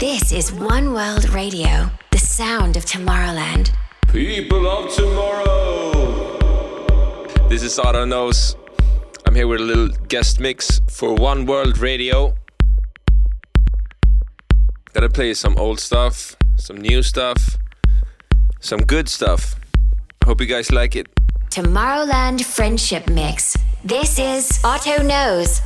This is One World Radio, the sound of Tomorrowland. People of tomorrow. This is Otto Knows. I'm here with a little guest mix for One World Radio. Gotta play some old stuff, some new stuff, some good stuff. Hope you guys like it. Tomorrowland Friendship Mix. This is Otto Knows.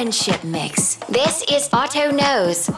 Friendship Mix. This is Otto Knows.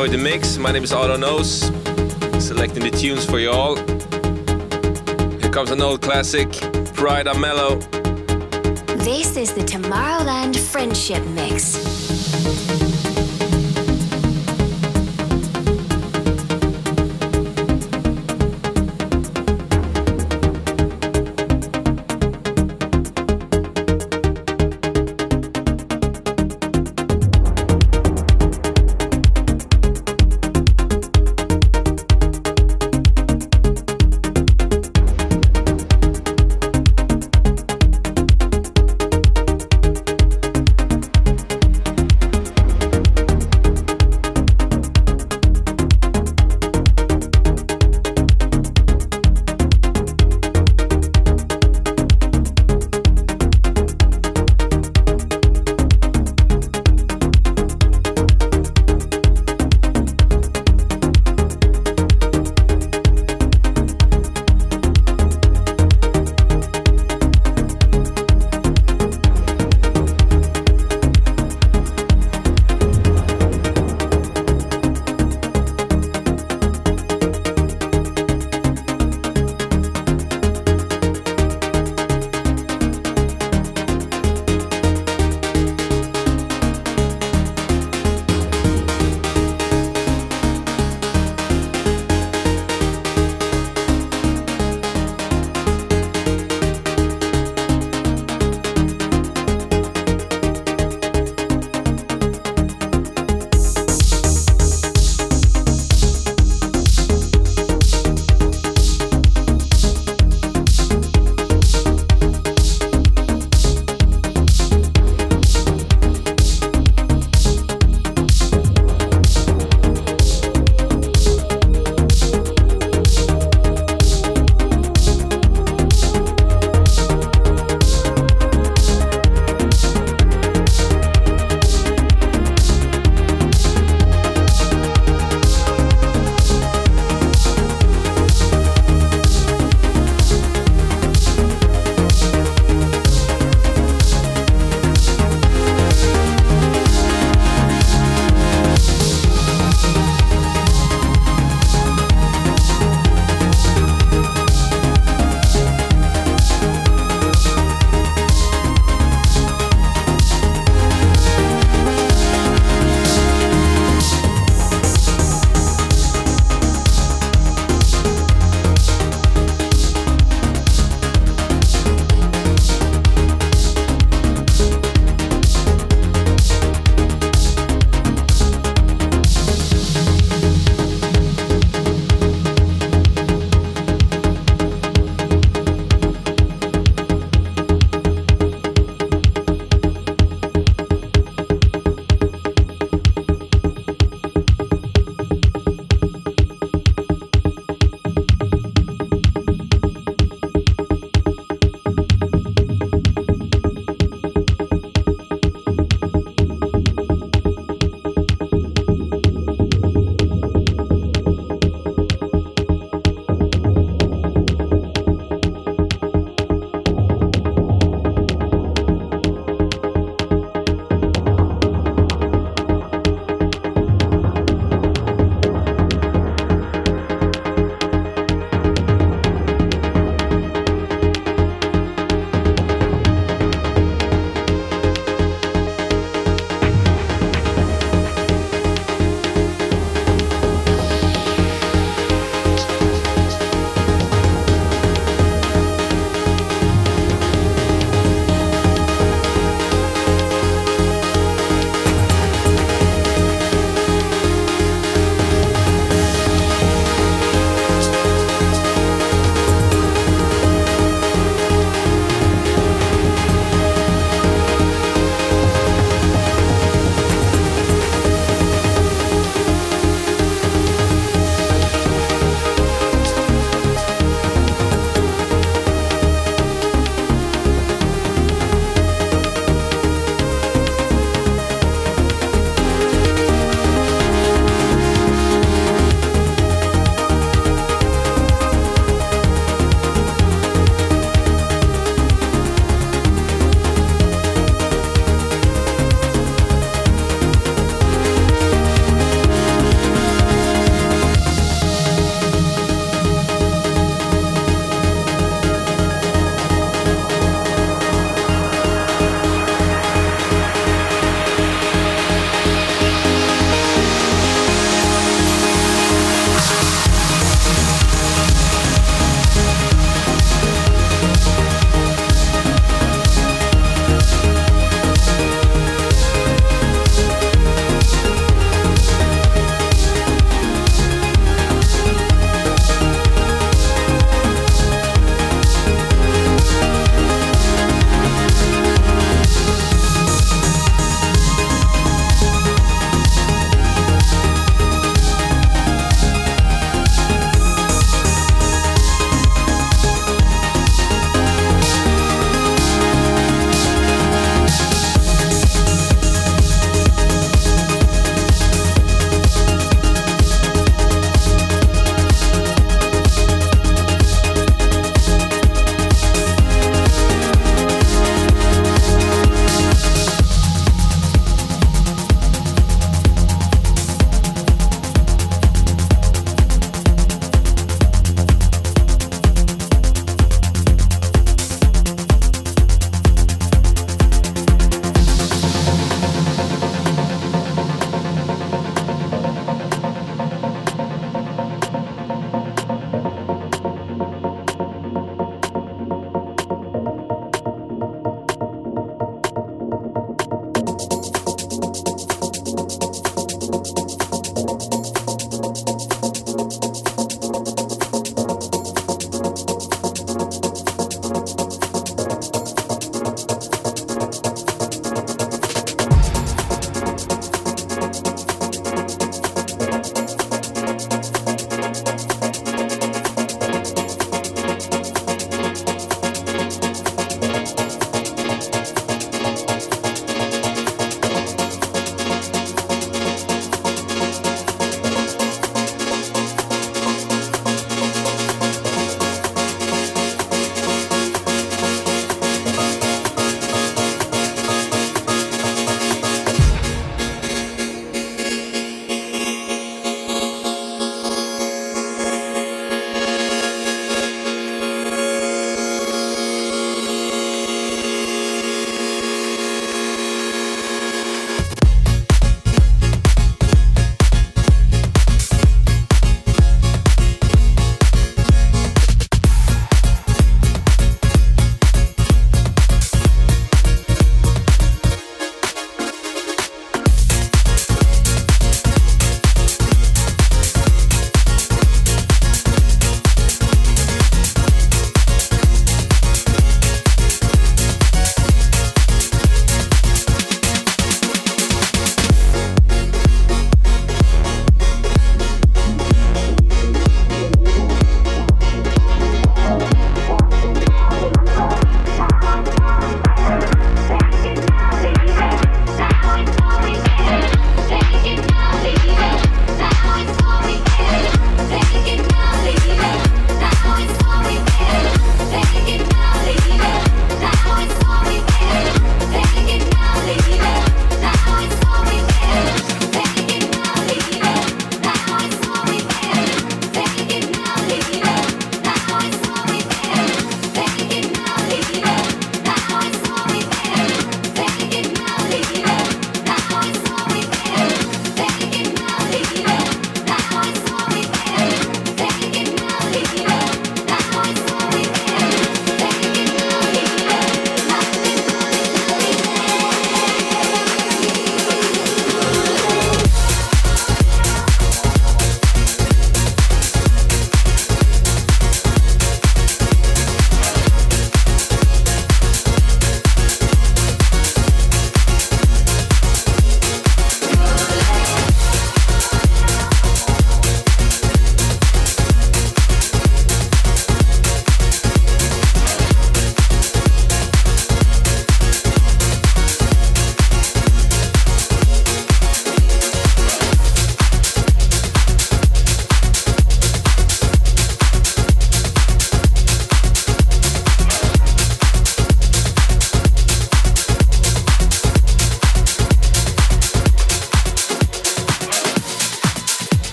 Enjoyed the mix. My name is Otto Knows, selecting the tunes for you all. Here comes an old classic, Pride Mellow. This is the Tomorrowland Friendship Mix.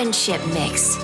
Friendship Mix.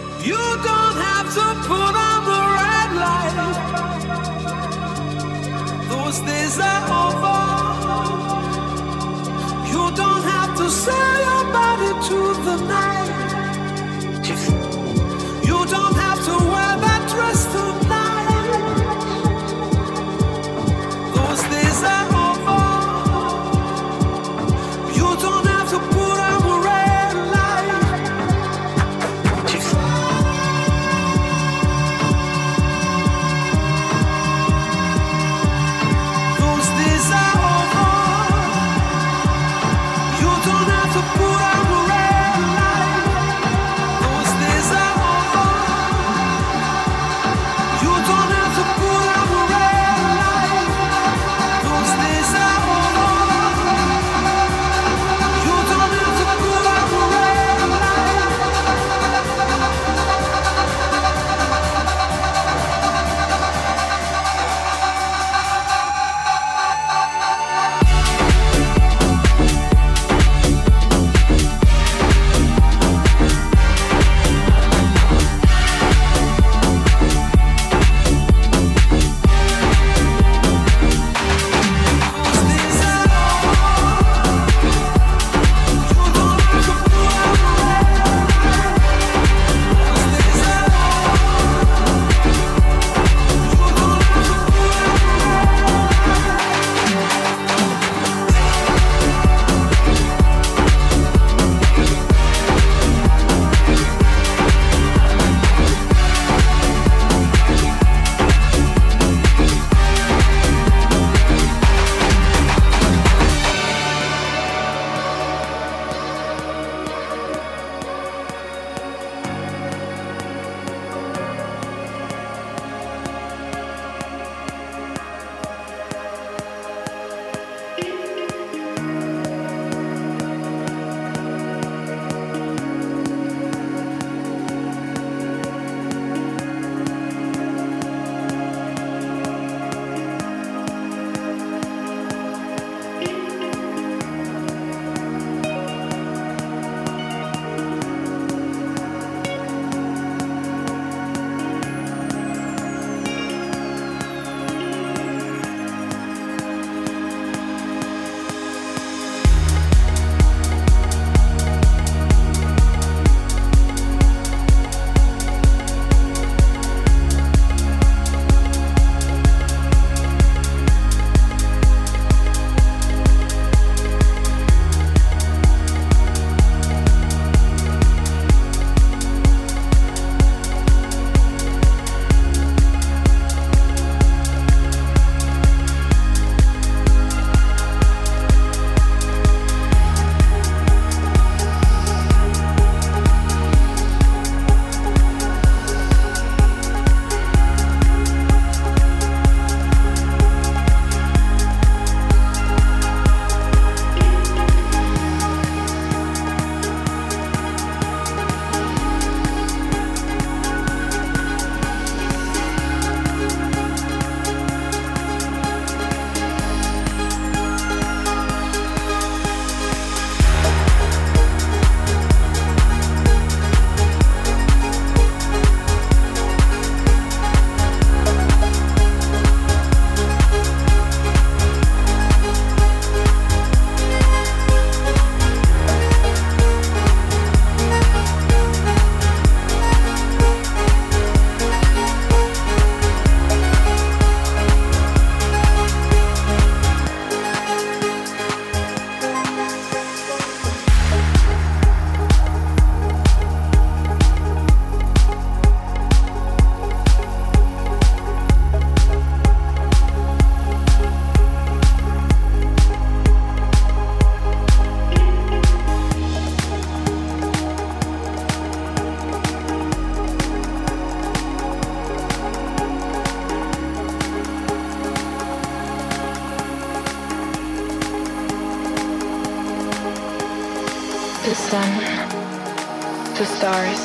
The stars,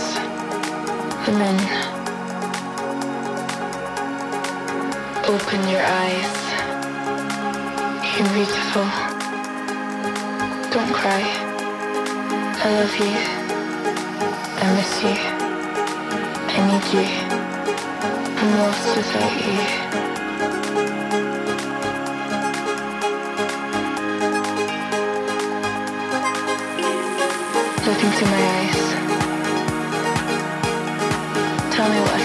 the men. Open your eyes. You're beautiful. Don't cry. I love you. I miss you. I need you. I'm lost without you. Look into my eyes. Tell me what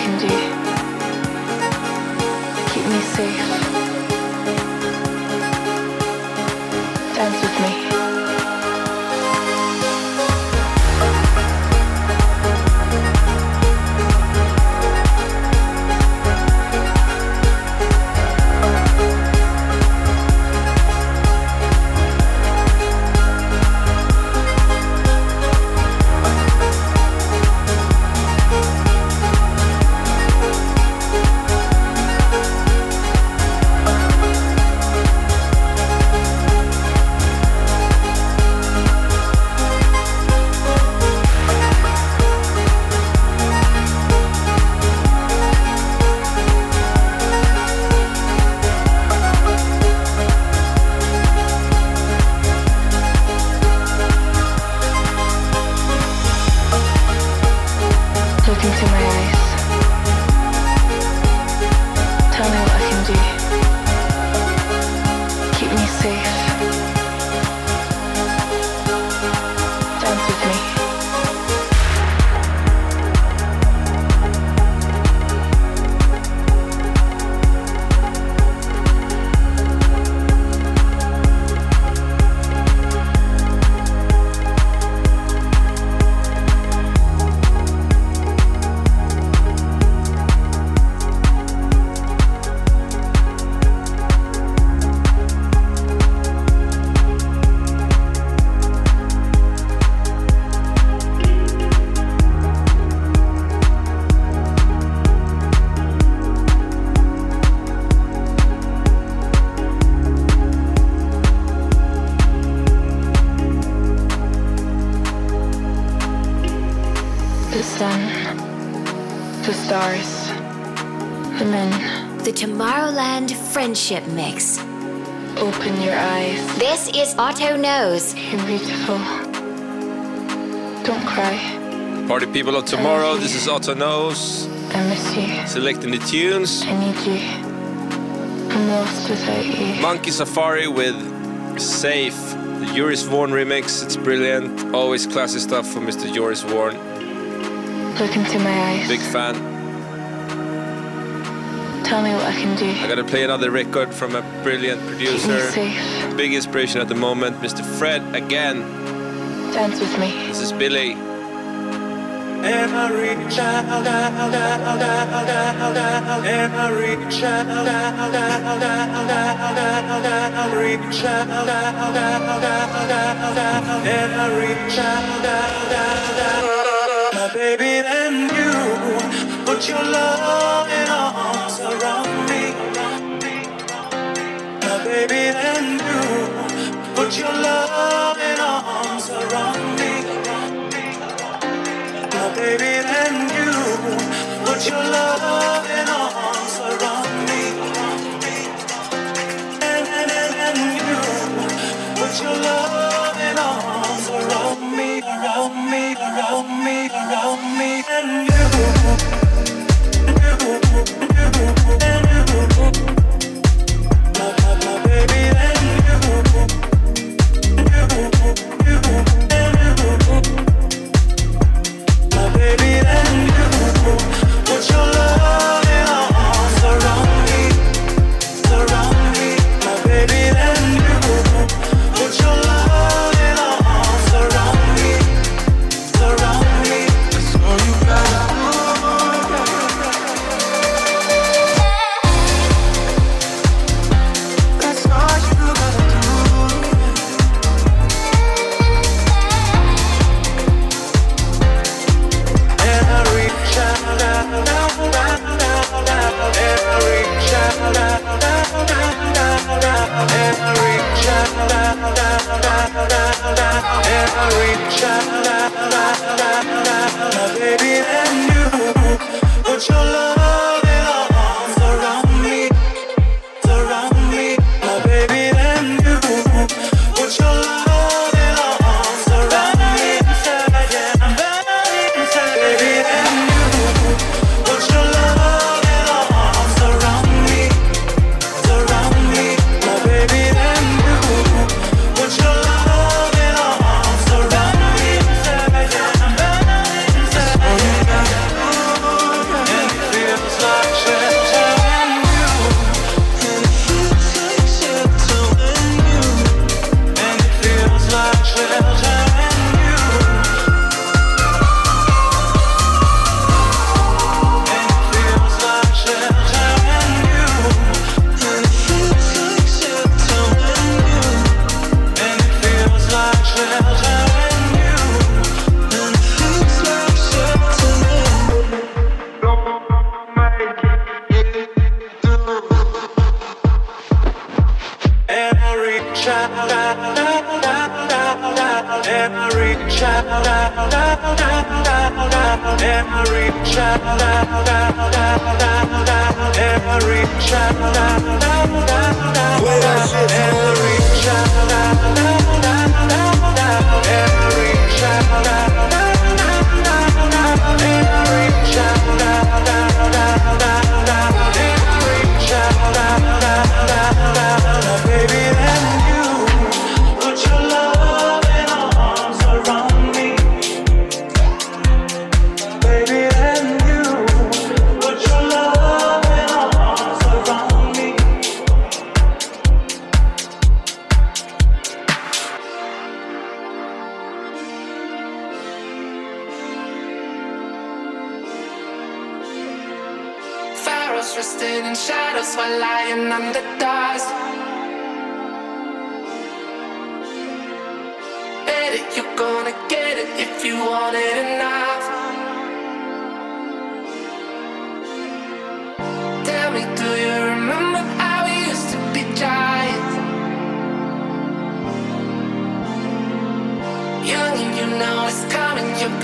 Friendship Mix. Open your eyes. This is Otto Knows. You're beautiful. Don't cry. Party people of tomorrow, this is Otto Knows. I miss you. Selecting the tunes. I need you. I'm lost without you. Monkey Safari with Safe. The Joris Voorn remix. It's brilliant. Always classy stuff from Mr. Joris Voorn. Look into my eyes. Big fan. Tell me what I can do. I gotta play another record from a brilliant Keep me producer. safe. Big inspiration at the moment, Mr. Fred again. Dance with me. This is Billie. Every child, out, out, out, out, out, every child, out, out, out, out, out, every child, out, out, out, out, every child. My baby, then you put your loving arms your loving arms around me. My baby, then you put your loving arms around me. And, and, you put your loving arms around me, around me, around me, around me. And you, you, and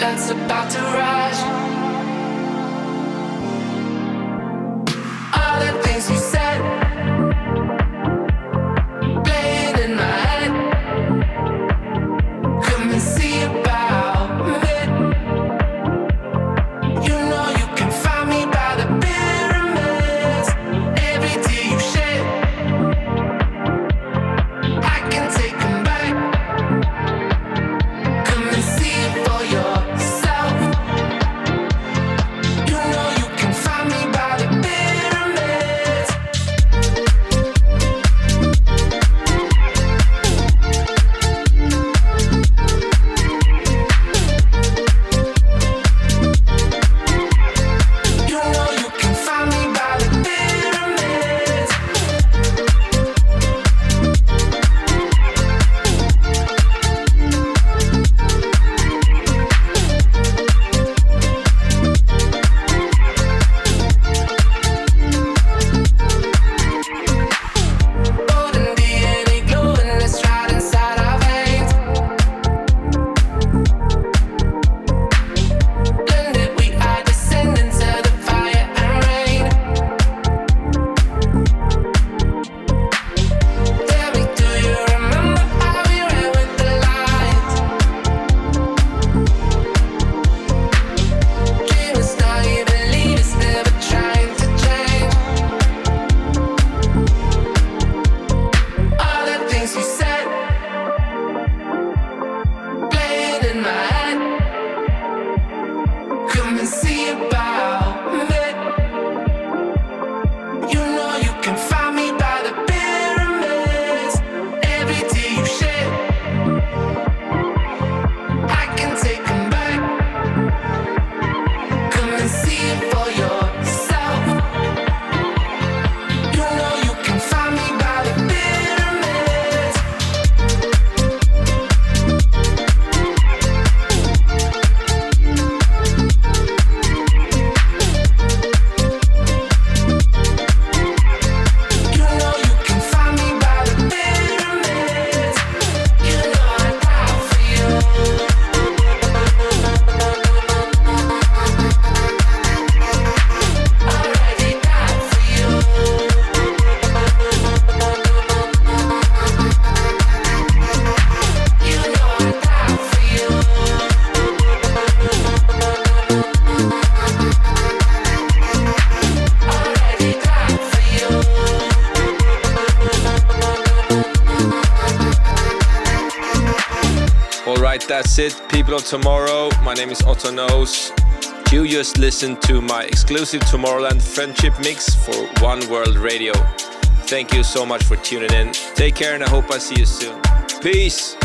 that's tomorrow. My name is Otto Knows. You just listened to my exclusive Tomorrowland friendship mix for One World Radio. Thank you so much for tuning in. Take care, and I hope I see you soon. Peace.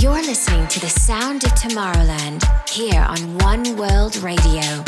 You're listening to the sound of Tomorrowland here on One World Radio.